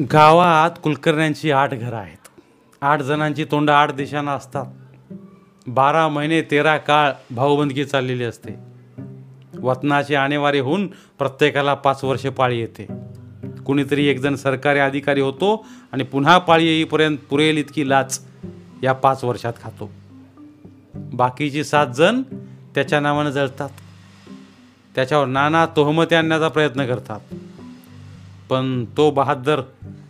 गावात कुलकर्ण्यांची आठ घरं आहेत. आठ जणांची तोंड आठ दिशांना असतात. बारा महिने तेरा काळ भाऊबंदकी चाललेली असते. वतनाची आणेवारी होऊन प्रत्येकाला पाच वर्ष पाळी येते. कुणीतरी एकजण सरकारी अधिकारी होतो आणि पुन्हा पाळी येईपर्यंत पुरेल इतकी लाच या पाच वर्षात खातो. बाकीची सात जण त्याच्या नावानं जळतात. त्याच्यावर नाना तोहमती आणण्याचा प्रयत्न करतात. पण तो बहादर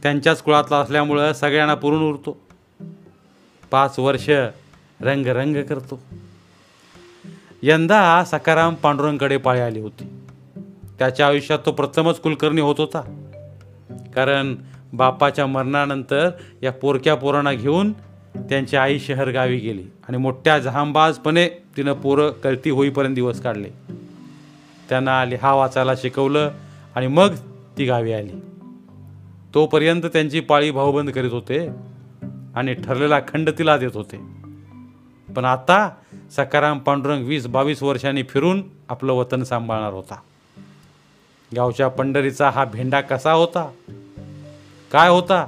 त्यांच्याच कुळातला असल्यामुळं सगळ्यांना पुरून उरतो. पाच वर्ष रंगरंग करतो. यंदा सकाराम पांडुरंगकडे पाळी आली होती. त्याच्या आयुष्यात तो प्रथमच कुलकर्णी होत होता. कारण बापाच्या मरणानंतर या पोरक्या पोरांना घेऊन त्यांची आई शहर गावी गेली आणि मोठ्या जहांबाजपणे तिनं पोरं कळती होईपर्यंत दिवस काढले. त्यांना लिहा वाचायला शिकवलं आणि मग ती गावी आली. तोपर्यंत त्यांची पाळी भाऊबंद करीत होते आणि ठरलेला खंड तिला देत होते. पण आता सकाराम पांडुरंग वीस बावीस वर्षांनी फिरून आपलं वतन सांभाळणार होता. गावच्या पंढरीचा हा भेंडा कसा होता? काय होता?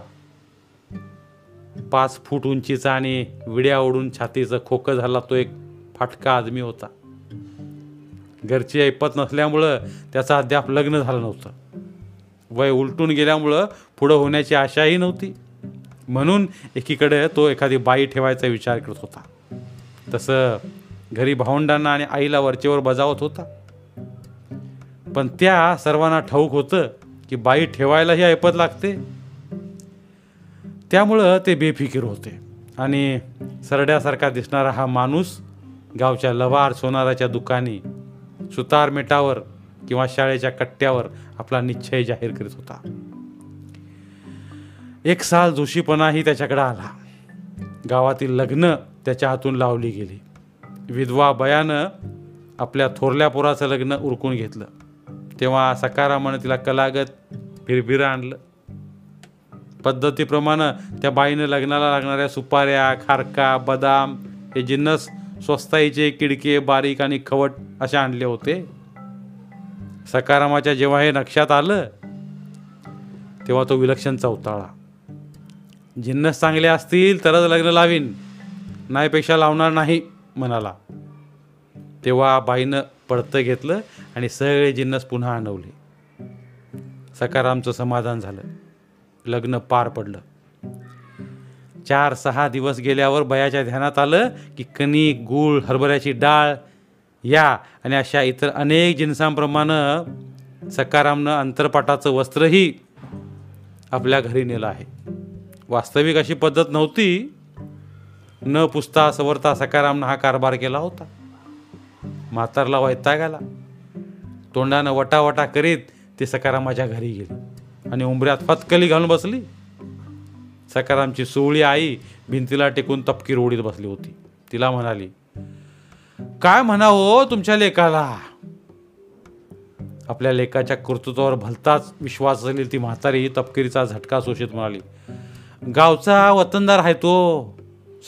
पाच फूट उंचीचा आणि विड्या ओढून छातीचं खोकं झाला तो एक फाटका आदमी होता. घरची ऐपत नसल्यामुळं त्याचं अद्याप लग्न झालं नव्हतं. वय उलटून गेल्यामुळं पुढं होण्याची आशाही नव्हती. म्हणून एकीकडे तो एखादी बाई ठेवायचा विचार करत होता. तसं घरी भावंडांना आणि आईला वरचेवर बजावत होता. पण त्या सर्वांना ठाऊक होतं की बाई ठेवायलाही ऐपत लागते. त्यामुळं ते बेफिकीर होते. आणि सरड्यासारखा दिसणारा हा माणूस गावच्या लवार सोनाराच्या दुकानी सुतार मेटावर किंवा शाळेच्या कट्ट्यावर आपला निश्चय जाहीर करीत होता. एक साल जोशीपणाही त्याच्याकडे आला. गावातील लग्न त्याच्या हातून लावली गेली. विधवा बयानं आपल्या थोरल्या पोराचं लग्न उरकून घेतलं. तेव्हा सकारामानं तिला कलागत फिरफिरं आणलं. पद्धतीप्रमाणे त्या बाईनं लग्नाला लागणाऱ्या सुपाऱ्या खारका बदाम हे जिन्नस स्वस्ताईचे किडके बारीक आणि खवट असे आणले होते. सकारामाच्या जेव्हा हे नक्षात आलं तेव्हा तो विलक्षण चौताळा जिन्नस चांगले असतील तरच लग्न लावीन. नाहीपेक्षा लावणार नाही म्हणाला. तेव्हा बाईनं पडतं घेतलं आणि सगळे जिन्नस पुन्हा आणवले सकारामचं समाधान झालं. लग्न पार पडलं. चार सहा दिवस गेल्यावर बयाच्या ध्यानात आलं की कणिक गूळ हरभऱ्याची डाळ या आणि अशा इतर अनेक जिन्सांप्रमाणे सकारामनं अंतरपाटाचं वस्त्रही आपल्या घरी नेलं आहे. वास्तविक अशी पद्धत नव्हती. न पुसता सवरता सकारामनं हा कारभार केला होता. म्हातारला वैताग आला. तोंडानं वटावटा करीत ते सकारामाच्या घरी गेली आणि उंबऱ्यात फतकली घालून बसली. सकारामची सोवळी आई भिंतीला टेकून तपकीर ओढीत बसली होती. तिला म्हणाली काय म्हणावं हो तुमच्या लेखाला आपल्या लेखाच्या कर्तृत्वावर भलताच विश्वास असलेली ती म्हातारी तपकिरीचा झटका शोषित म्हणाली गावचा वतनदार आहे तो.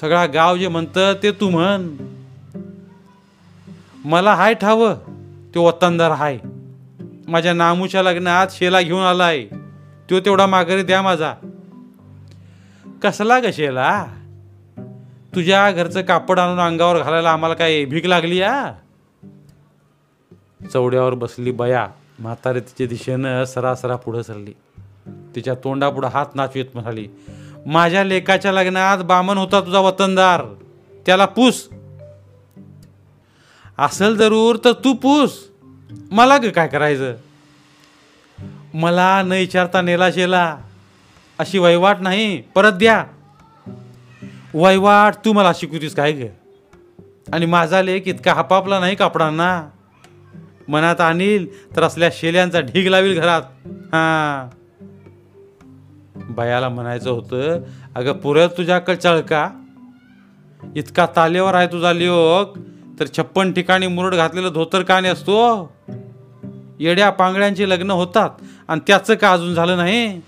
सगळा गाव जे म्हणतं ते तू म्हण. मला हाय ठावं तो वतनदार हाय. माझ्या नामूच्या लग्नात शेला घेऊन आलाय. तो तेवढा माघारी द्या माझा. कसला ग शेला? तुझ्या घरचं कापड आणून अंगावर घालायला आम्हाला काय भीक लागली या चौड्यावर बसली बया म्हातारी तिच्या दिशेनं सरासरा पुढं सरली. तिच्या तोंडापुढं हात नाचवीत म्हणाली माझ्या लेकाच्या लग्नात बामन होता तुझा वतनदार. त्याला पूस. असेल जरूर तर तू पूस. मला ग काय करायचं? मला न विचारता नेला शेला अशी वहिवाट नाही. परत द्या. वैवाट तू मला शिकवतीस काय ग? आणि माझा लेख इतका हापापला नाही कापडांना? मनात आणील तर असल्या शेल्यांचा ढीग लावील घरात. हा. बायाला म्हणायचं होतं अगं पुऱ्या तुझ्याकडे चळका इतका तालेवर आहे तुझा लिओक तर छप्पन ठिकाणी मुरड घातलेलं धोतर का असतो येड्या पांगड्यांची लग्न होतात आणि त्याचं का अजून झालं नाही?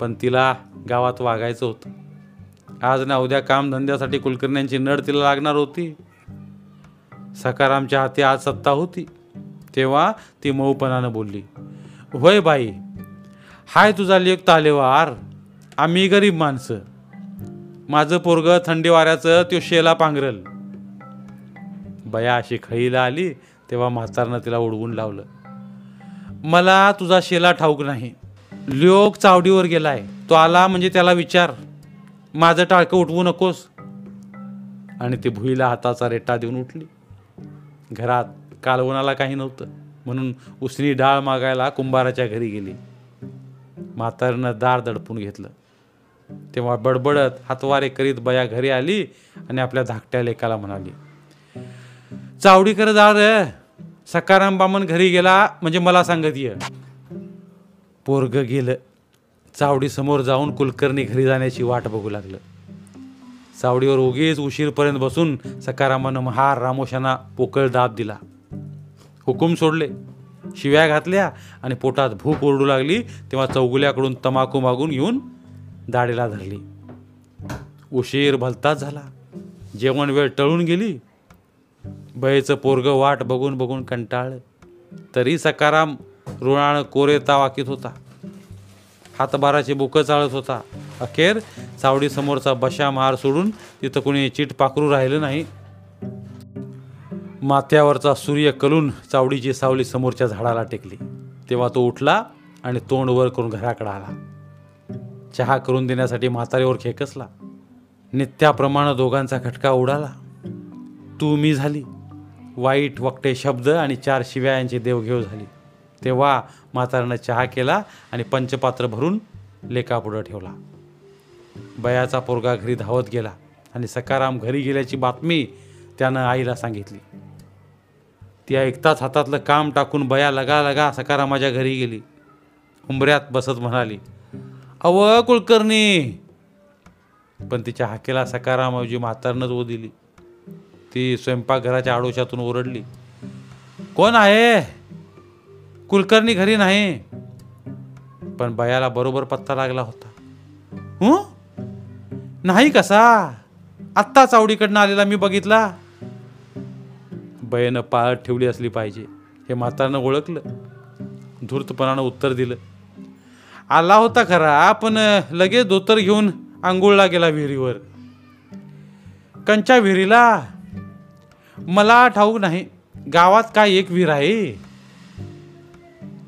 पण तिला गावात वागायचं होतं. आज ना उद्या कामधंद्यासाठी कुलकर्ण्यांची नड तिला लागणार होती. सकारामच्या हाती आज सत्ता होती. तेव्हा ती मऊपणानं बोलली होय बाई हाय तुझा लेख तालेवार आम्ही गरीब माणसं. माझं पोरग थंडी वाऱ्याचं त्यो शेला पांघरल. बया अशी खईला आली तेव्हा म्हातारनं तिला उडवून लावलं मला तुझा शेला ठाऊक नाही. लोक चावडीवर गेलाय. तो आला म्हणजे त्याला विचार. माझं टाळकं उठवू नकोस. आणि ती भुईला हाताचा रेटा देऊन उठली. घरात कालवणाला काही नव्हतं. म्हणून उसनी डाळ मागायला कुंभाराच्या घरी गेली. म्हातारनं दार दडपून घेतलं. तेव्हा बडबडत हातवारे करीत बया घरी आली आणि आपल्या धाकट्या लेकाला म्हणाली चावडी कर जा रे. सकाराम बामन घरी गेला म्हणजे मला सांगत ये. पोरग गेलं. चावडीसमोर जाऊन कुलकर्णी घरी जाण्याची वाट बघू लागलं. चावडीवर उगीच उशीरपर्यंत बसून सकारामानं महार रामोशांना पोकळ दाब दिला. हुकूम सोडले. शिव्या घातल्या आणि पोटात भूक ओरडू लागली तेव्हा चौगुल्याकडून तमाखू मागून घेऊन दाढीला धरली. उशीर भलताच झाला. जेवण वेळ टळून गेली. बयेचं पोरग वाट बघून बघून कंटाळलं. तरी सकाराम रुणानं कोरे तावाकीत होता. हातबाराची बुकं चाळत होता. अखेर चावडीसमोरचा बशा महार सोडून तिथं कोणी चिट पाखरू राहिलं नाही. माथ्यावरचा सूर्य कलून चावडीची सावली समोरच्या झाडाला टेकली. तेव्हा तो उठला आणि तोंड वर करून घराकडे आला. चहा करून देण्यासाठी म्हातारीवर खेकसला. नित्याप्रमाणे दोघांचा खटका उडाला. तू मी झाली. वाईट वक्टे शब्द आणि चार शिव्या यांची देवघेव झाली. तेव्हा म्हाताऱ्यानं चहा केला आणि पंचपात्र भरून लेकापुढं ठेवला. बयाचा पोरगा घरी धावत गेला आणि सकाराम घरी गेल्याची बातमी त्यानं आईला सांगितली. ती ऐकताच हातातलं काम टाकून बया लगा लगा सकारामाच्या घरी गेली. उंबऱ्यात बसत म्हणाली अव कुलकर्णी. पण तिच्या हाकेला सकारामाची म्हातारनंच ओ दिली. ती स्वयंपाकघराच्या आडोशातून ओरडली कोण आहे? कुलकर्णी घरी नाही. पण बयाला बरोबर पत्ता लागला होता. हं? नाही कसा? आत्ता चावडीकडनं आलेला मी बघितला. बयानं पाळत ठेवली असली पाहिजे हे म्हातारनं ओळखलं. धूर्तपणानं उत्तर दिलं. आला होता खरा पण लगेच धोतर घेऊन आंघोळला गेला विहिरीवर. कंच्या विहिरीला. मला ठाऊक नाही गावात काय एक विहीर आहे?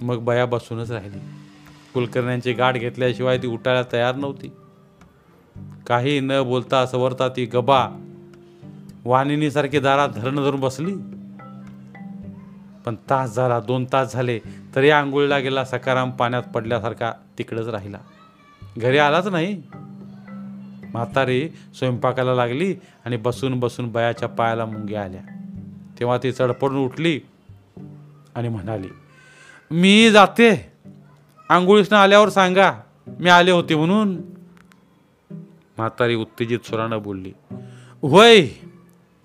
मग बया बसूनच राहिली. कुलकर्ण्यांची गाठ घेतल्याशिवाय ती उठायला तयार नव्हती. काही न बोलता सवरता ती गबा वानिनीसारखी दारात धरण धरून बसली. पण तास झाला दोन तास झाले तरी आंघोळीला गेला सकाराम पाण्यात पडल्यासारखा तिकडंच राहिला. घरी आलाच नाही. म्हातारी स्वयंपाकाला लागली आणि बसून बसून बयाच्या पायाला मुंग्या आल्या. तेव्हा ती चढपडून उठली आणि म्हणाली मी जाते. आंघोळीसनं आल्यावर सांगा मी आले होते म्हणून. म्हातारी उत्तेजित सुरानं बोलली होय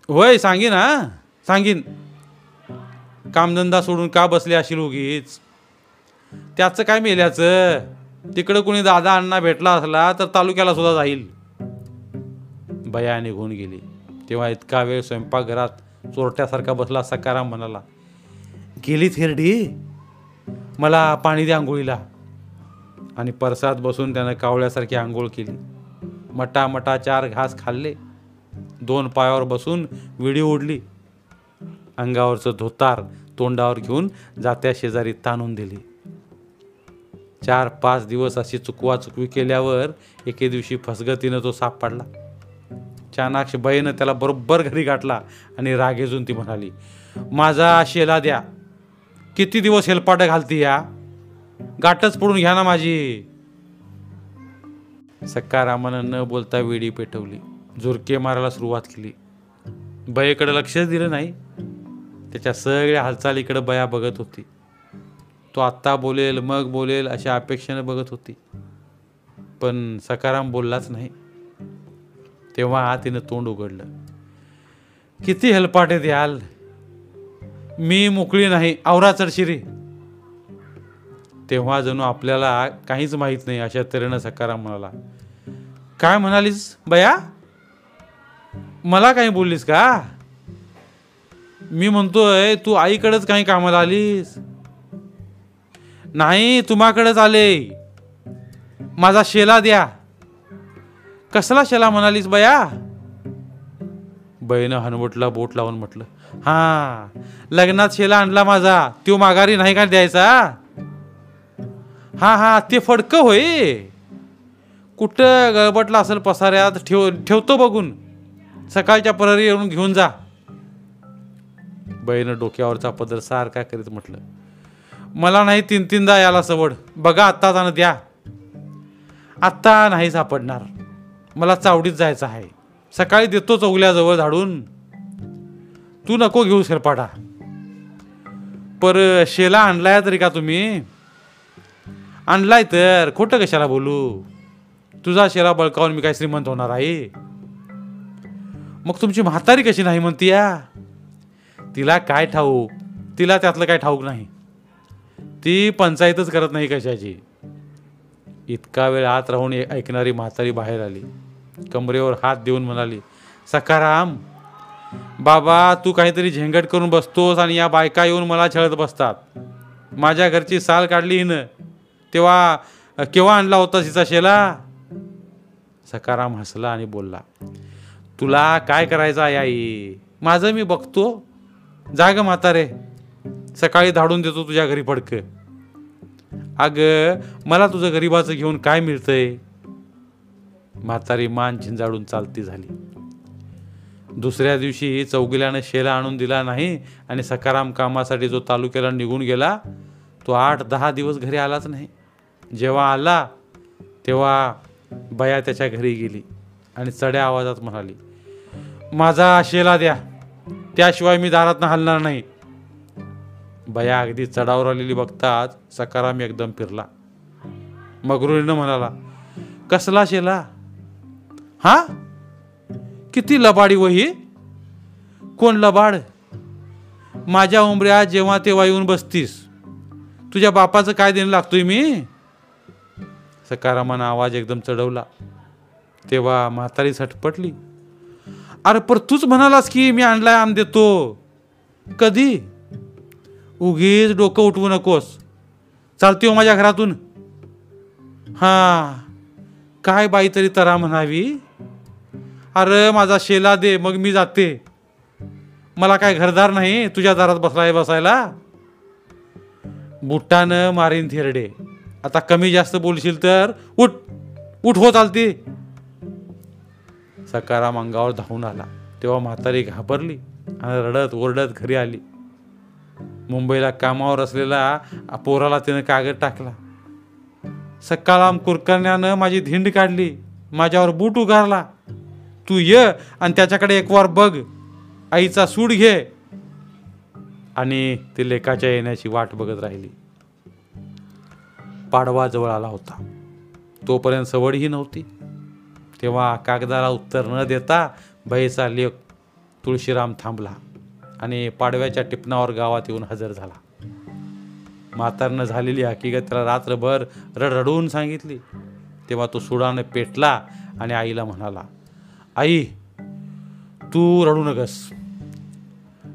होय सांगीन हा सांगीन. कामधंदा सोडून का बसले अशी उगीच? त्याचं काय मेल्याचं? तिकडं कोणी दादा अण्णा भेटला असला तर तालुक्याला सुद्धा जाईल. बया निघून गेली. तेव्हा इतका वेळ स्वयंपाकघरात चोरट्यासारखा बसला सकाराम म्हणाला गेली थेरडी मला पाणी द्या आंघोळीला. आणि परसात बसून त्यानं कावळ्यासारखी आंघोळ केली. मटा मटा चार घास खाल्ले. दोन पायावर बसून विडी ओढली. अंगावरचं धोतार तोंडावर घेऊन जात्या शेजारी ताणून दिली. चार पाच दिवस अशी चुकवा चुकवी केल्यावर एके दिवशी फसगतीनं तो सापडला चाणाक्ष बाईनं त्याला बरोबर घरी गाठला आणि रागेजून ती म्हणाली माझा शेला द्या. किती दिवस हेलपाट घालती या? गाठच पडून घ्या ना माझी. सकारामानं न बोलता वेडी पेटवली. झुरके मारायला सुरुवात केली. बयेकडे लक्षच दिलं नाही. त्याच्या सगळ्या हालचालीकडे बया बघत होती. तो आत्ता बोलेल मग बोलेल अशा अपेक्षेनं बघत होती. पण सकाराम बोललाच नाही. तेव्हा तिनं तोंड उघडलं. किती हेलपाटे द्याल? मी मोकळी नाही आवरा चढशिरी तेव्हा जणू आपल्याला काहीच माहीत नाही अशा तऱ्हेनं सकाराम म्हणाला. काय म्हणालीस बया? मला काही बोललीस का? मी म्हणतोय तू आईकडेच काही कामाला आलीस? नाही तुम्हाकडेच आले. माझा शेला द्या. कसला शेला म्हणालीस बया? बईनं हनवटला बोट लावून म्हटलं हा लग्नात शेला आणला माझा तो माघारी नाही का द्यायचा? हा हा ते फडकं होय. कुठं गळबटला असेल पसाऱ्यात ठेव ठेवतो बघून. सकाळच्या परारी येऊन घेऊन जा. बईनं डोक्यावरचा पदर सारखा करीत म्हटलं मला नाही तीन तीनदा याला सवड. बघा आत्ता जाणं द्या. आत्ता नाही सापडणार. मला चावडीत जायचं आहे. सकाळी देतो चौगल्याजवळ झाडून. तू नको घेऊ शेरपाटा पर शेला आणलाय तरी का तुम्ही? आणलाय तर खोटं कशाला बोलू? तुझा शेला बळकावून मी काय श्रीमंत होणार आहे? मग तुमची म्हातारी कशी नाही म्हणती या तिला काय ठाऊक? तिला त्यातलं काय ठाऊक नाही. ती पंचायतच करत नाही कशाची. इतका वेळ आत राहून ऐकणारी म्हातारी बाहेर आली. कमरेवर हात देऊन म्हणाली सखाराम बाबा तू काहीतरी झेंगट करून बसतोस आणि या बायका येऊन मला छळत बसतात. माझ्या घरची साल काढली हिनं. तेव्हा केव्हा आणला होता तिचा शेला? सकाराम हसला आणि बोलला तुला काय करायचं आहे आई? माझं मी बघतो. जा ग म्हातारे. सकाळी धाडून देतो तुझ्या घरी फडक. अग मला तुझं गरीबाचं घेऊन काय मिळतंय? म्हातारी मान झिंजाडून चालती झाली. दुसऱ्या दिवशी चौगिल्यानं शेला आणून दिला नाही आणि सकाराम कामासाठी जो तालुक्याला निघून गेला तो आठ दहा दिवस घरी आलाच नाही. जेव्हा आला तेव्हा बया त्याच्या घरी गेली आणि चढ्या आवाजात म्हणाली माझा शेला द्या त्याशिवाय मी दारातनं हलणार नाही. बया अगदी चढावर आलेली बघताच सकाराम एकदम फिरला. मगरुरीनं म्हणाला कसला शेला? हा? किती लबाडी वही कोण लबाड? माझ्या उमऱ्या जेव्हा तेव्हा येऊन बसतीस. तुझ्या बापाचं काय देणं लागतोय मी? सकारामानं आवाज एकदम चढवला. तेव्हा म्हातारी सटपटली अरे पर तूच म्हणालास की मी आणलाय आम देतो. कधी? उगीच डोकं उठवू नकोस. चालते हो माझ्या घरातून. हा. काय बाई तरी तरा म्हणावी? अरे माझा शेला दे मग मी जाते. मला काय घरदार नाही तुझ्या दारात बसलाय बसायला? बुटानं मारीन थिरडे. आता कमी जास्त बोलशील तर उठ उठ हो चालते. सकाराम अंगावर धावून आला. तेव्हा म्हातारी घाबरली आणि रडत ओरडत घरी आली. मुंबईला कामावर असलेला पोराला तिनं कागद टाकला. सकाळाम कुरकरण्यानं माझी धिंड काढली. माझ्यावर बूट उगारला. तू ये आणि त्याच्याकडे एक वार बघ. आईचा सूड घे. आणि ती लेकाच्या येण्याची वाट बघत राहिली. पाडवा जवळ आला होता. तोपर्यंत सवडही नव्हती. तेव्हा कागदाला उत्तर न देता बाईचा लेख तुळशीराम थांबला आणि पाडव्याच्या टिपणावर गावात येऊन हजर झाला. म्हातारनं झालेली हकीकत त्याला रात्रभर रडरडून सांगितली. तेव्हा तो सुडानं पेटला आणि आईला म्हणाला आई तू रडू नकस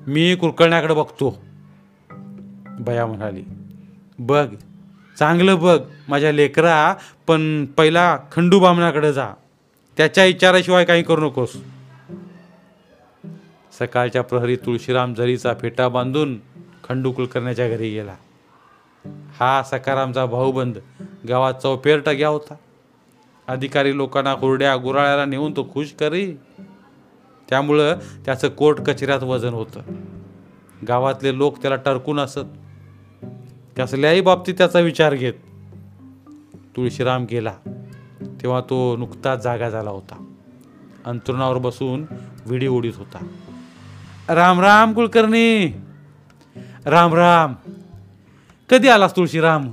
मी कुरकळण्याकडे बघतो. बया म्हणाली बघ चांगलं बघ माझ्या लेकरा पण पहिला खंडू बामणाकडे जा. त्याच्या विचाराशिवाय काही करू नकोस. सकाळच्या प्रहरी तुळशीराम झरीचा फेटा बांधून खंडू कुलकर्ण्याच्या घरी गेला. हा सकारामचा भाऊबंद गावात चौपेर टग्या होता. अधिकारी लोकांना हुरड्या गुराळ्याला नेऊन तो खुश करी. त्यामुळं त्याचं कोर्ट कचऱ्यात वजन होतं. गावातले लोक त्याला टरकून असत. कसल्याही बाबतीत त्याचा विचार घेत. तुळशीराम गेला. तेव्हा तो नुकताच जागा झाला होता. अंतरुणावर बसून विडी उडीत होता. राम राम कुलकर्णी. राम राम. कधी आलास तुळशीराम?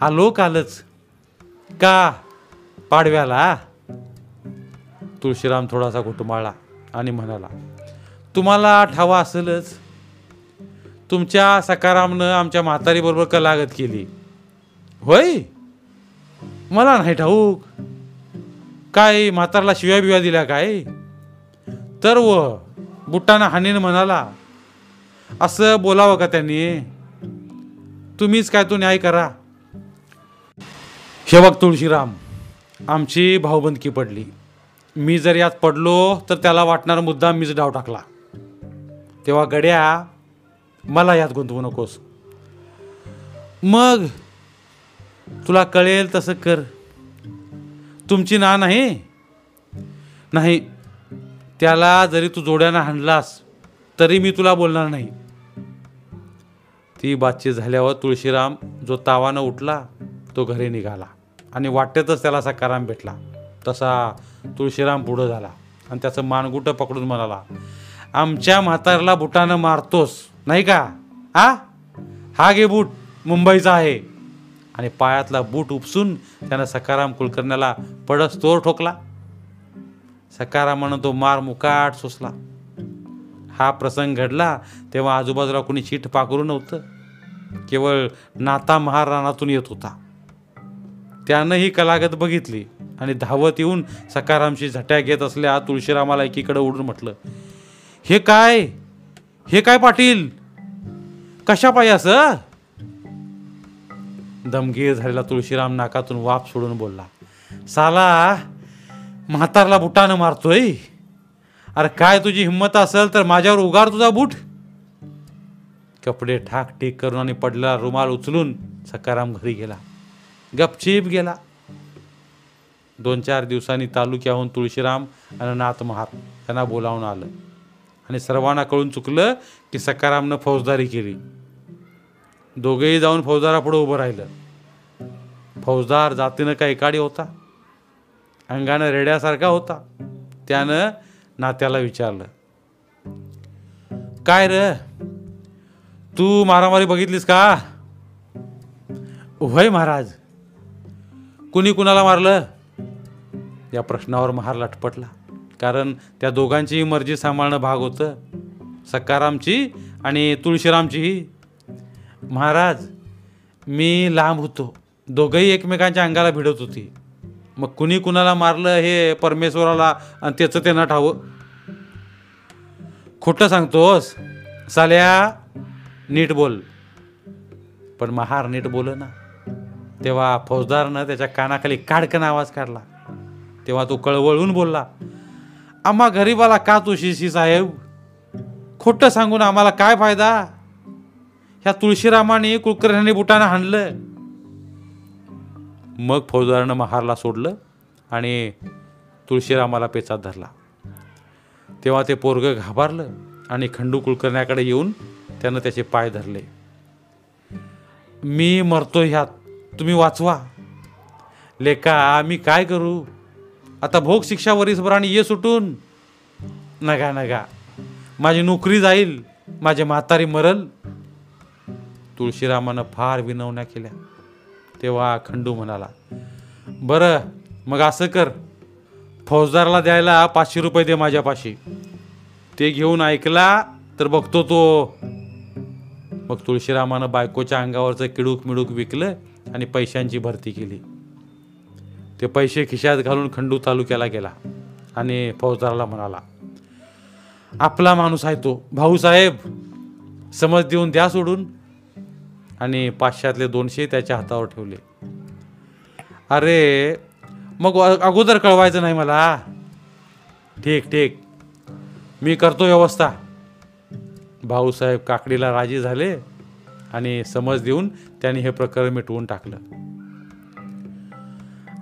आलो कालच का पाडव्याला? तुळशीराम थोडासा घुटमाळला आणि म्हणाला तुम्हाला ठावा असेलच. तुमच्या सकारामनं आमच्या म्हातारीबरोबर कलागत केली. होय? मला नाही ठाऊक. काय म्हातारला शिव्या बिव्या दिल्या काय? तर व बुट्टाना हानीन म्हणाला असं बोलावं का त्यांनी? तुम्हीच काय तो न्याय करा. हे बघ तुळशीराम आमची भाऊबंदकी पडली. मी जर यात पडलो तर त्याला वाटणारा मुद्दा मीच डाव टाकला. तेव्हा गड्या मला यात गुंतवू नकोस. मग तुला कळेल तसं कर. तुमची ना नाही? नाही त्याला जरी तू जोड्यानं हाणलास तरी मी तुला बोलणार नाही. ती बातचीत झाल्यावर तुळशीराम जो तावानं उठला तो घरी निघाला. आणि वाटेतच त्याला सकाराम भेटला. तसा तुळशीराम पुढं झाला आणि त्याचं मानगुटं पकडून म्हणाला आमच्या म्हातारला बुटानं मारतोस नाही का? हा हा गे बूट मुंबईचा आहे. आणि पायातला बूट उपसून त्यानं सकाराम कुलकर्ण्याला पडस तोर ठोकला. सकारामानं तो मार मुकाट सोसला. हा प्रसंग घडला तेव्हा आजूबाजूला कोणी चीट पाकरू नव्हतं. केवळ नाता महाराणातून येत होता. त्यानं ही कलागत बघितली आणि धावत येऊन सकारामशी झट्या घेत असल्या तुळशीरामाला एकीकडे उडून म्हटलं हे काय? हे काय पाटील? कशा पाहिजे असं दमगीर झालेला तुळशीराम नाकातून वाप सोडून बोलला साला म्हातारला बुटानं मारतोय. अरे काय तुझी हिंमत असेल तर माझ्यावर उगार तुझा बूट. कपडे ठाक ठीक करून आणि पडलेला रुमाल उचलून सकाराम घरी गेला. गपचीप गेला. दोन चार दिवसांनी तालुक्याहून तुळशीराम आणि नाथमहार यांना बोलावून आलं. आणि सर्वांना कळून चुकलं की सकारामनं फौजदारी केली. दोघेही जाऊन फौजदारापुढे उभं राहिलं. फौजदार जातीनं का एकाडी होता. अंगानं रेड्यासारखा होता. त्यानं नात्याला विचारलं काय र? तू मारामारी बघितलीस का? उभय महाराज कुणी कुणाला मारलं? या प्रश्नावर महार लटपटला. कारण त्या दोघांचीही मर्जी सांभाळणं भाग होतं. सकारामची आणि तुळशीरामचीही. महाराज मी लांब होतो. दोघंही एकमेकांच्या अंगाला भिडत होती. मग कुणी कुणाला मारलं हे परमेश्वराला आणि त्याचं त्यांना ठावं खोटं सांगतोस. साल्या नीट बोल. पण महार नीट बोल ना तेव्हा फौजदारनं त्याच्या कानाखाली काडकन आवाज काढला. तेव्हा तो कळवळून बोलला आम्हा गरीबाला का तू शिशी साहेब? खोटं सांगून आम्हाला काय फायदा? ह्या तुळशीरामाने कुलकर्ण्याने बुटानं हाणलं. मग फौजदारानं महारला सोडलं आणि तुळशीरामाला पेचात धरला. तेव्हा ते पोरगं घाबरलं आणि खंडू कुलकर्ण्याकडे येऊन त्यानं त्याचे पाय धरले. मी मरतो ह्यात. तुम्ही वाचवा. लेका आम्ही काय करू? आता भोग शिक्षा वरीसभर आणि ये सुटून. नगा नगा. माझी नोकरी जाईल माझे म्हातारी मरल. तुळशीरामानं फार विनवण्या केल्या. तेव्हा खंडू म्हणाला बरं मग असं कर. फौजदाराला द्यायला पाचशे रुपये दे माझ्यापाशी. ते घेऊन ऐकला तर बघतो तो. मग तुळशीरामानं बायकोच्या अंगावरचं किडूक मिडूक विकलं. आणि पैशांची भरती केली. ते पैसे खिशात घालून खंडू तालुक्याला गेला आणि फौजदाराला म्हणाला आपला माणूस आहे तो. भाऊसाहेब समज देऊन द्या सोडून. आणि पाचशेतले दोनशे त्याच्या हातावर ठेवले. अरे मग अगोदर कळवायचं नाही मला. ठीक ठीक. मी करतो व्यवस्था. भाऊसाहेब काकडीला राजी झाले आणि समज देऊन त्याने हे प्रकरण मिटवून टाकलं.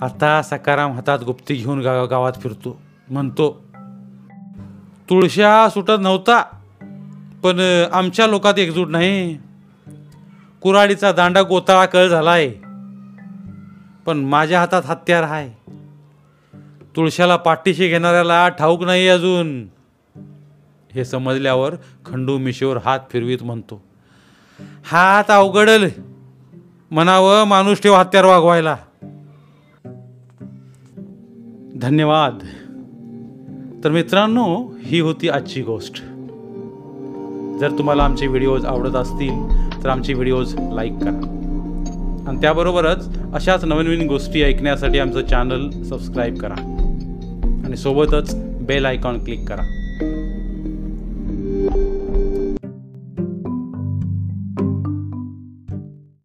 आता सकाराम हातात गुप्ती घेऊन गाव गावात फिरतो. म्हणतो तुळशा सुटत नव्हता पण आमच्या लोकात एकजूट नाही. कुराडीचा दांडा गोताळा कळ झालाय. पण माझ्या हातात हत्यार आहे. तुळशाला पाठीशी घेणाऱ्याला ठाऊक नाही अजून. हे समजल्यावर खंडू मिशेवर हात फिरवीत म्हणतो हात अवघडल. म्हणावं माणूस ठेव हत्यार वागवायला. धन्यवाद. तर मित्रांनो ही होती आजची गोष्ट. जर तुम्हाला आमचे व्हिडिओज आवडत असतील तर आमचे व्हिडिओज लाईक करा. आणि त्याबरोबरच अशाच नवीन नवीन गोष्टी ऐकण्यासाठी आमचं चॅनल सबस्क्राईब करा. आणि सोबतच बेल आयकॉन क्लिक करा.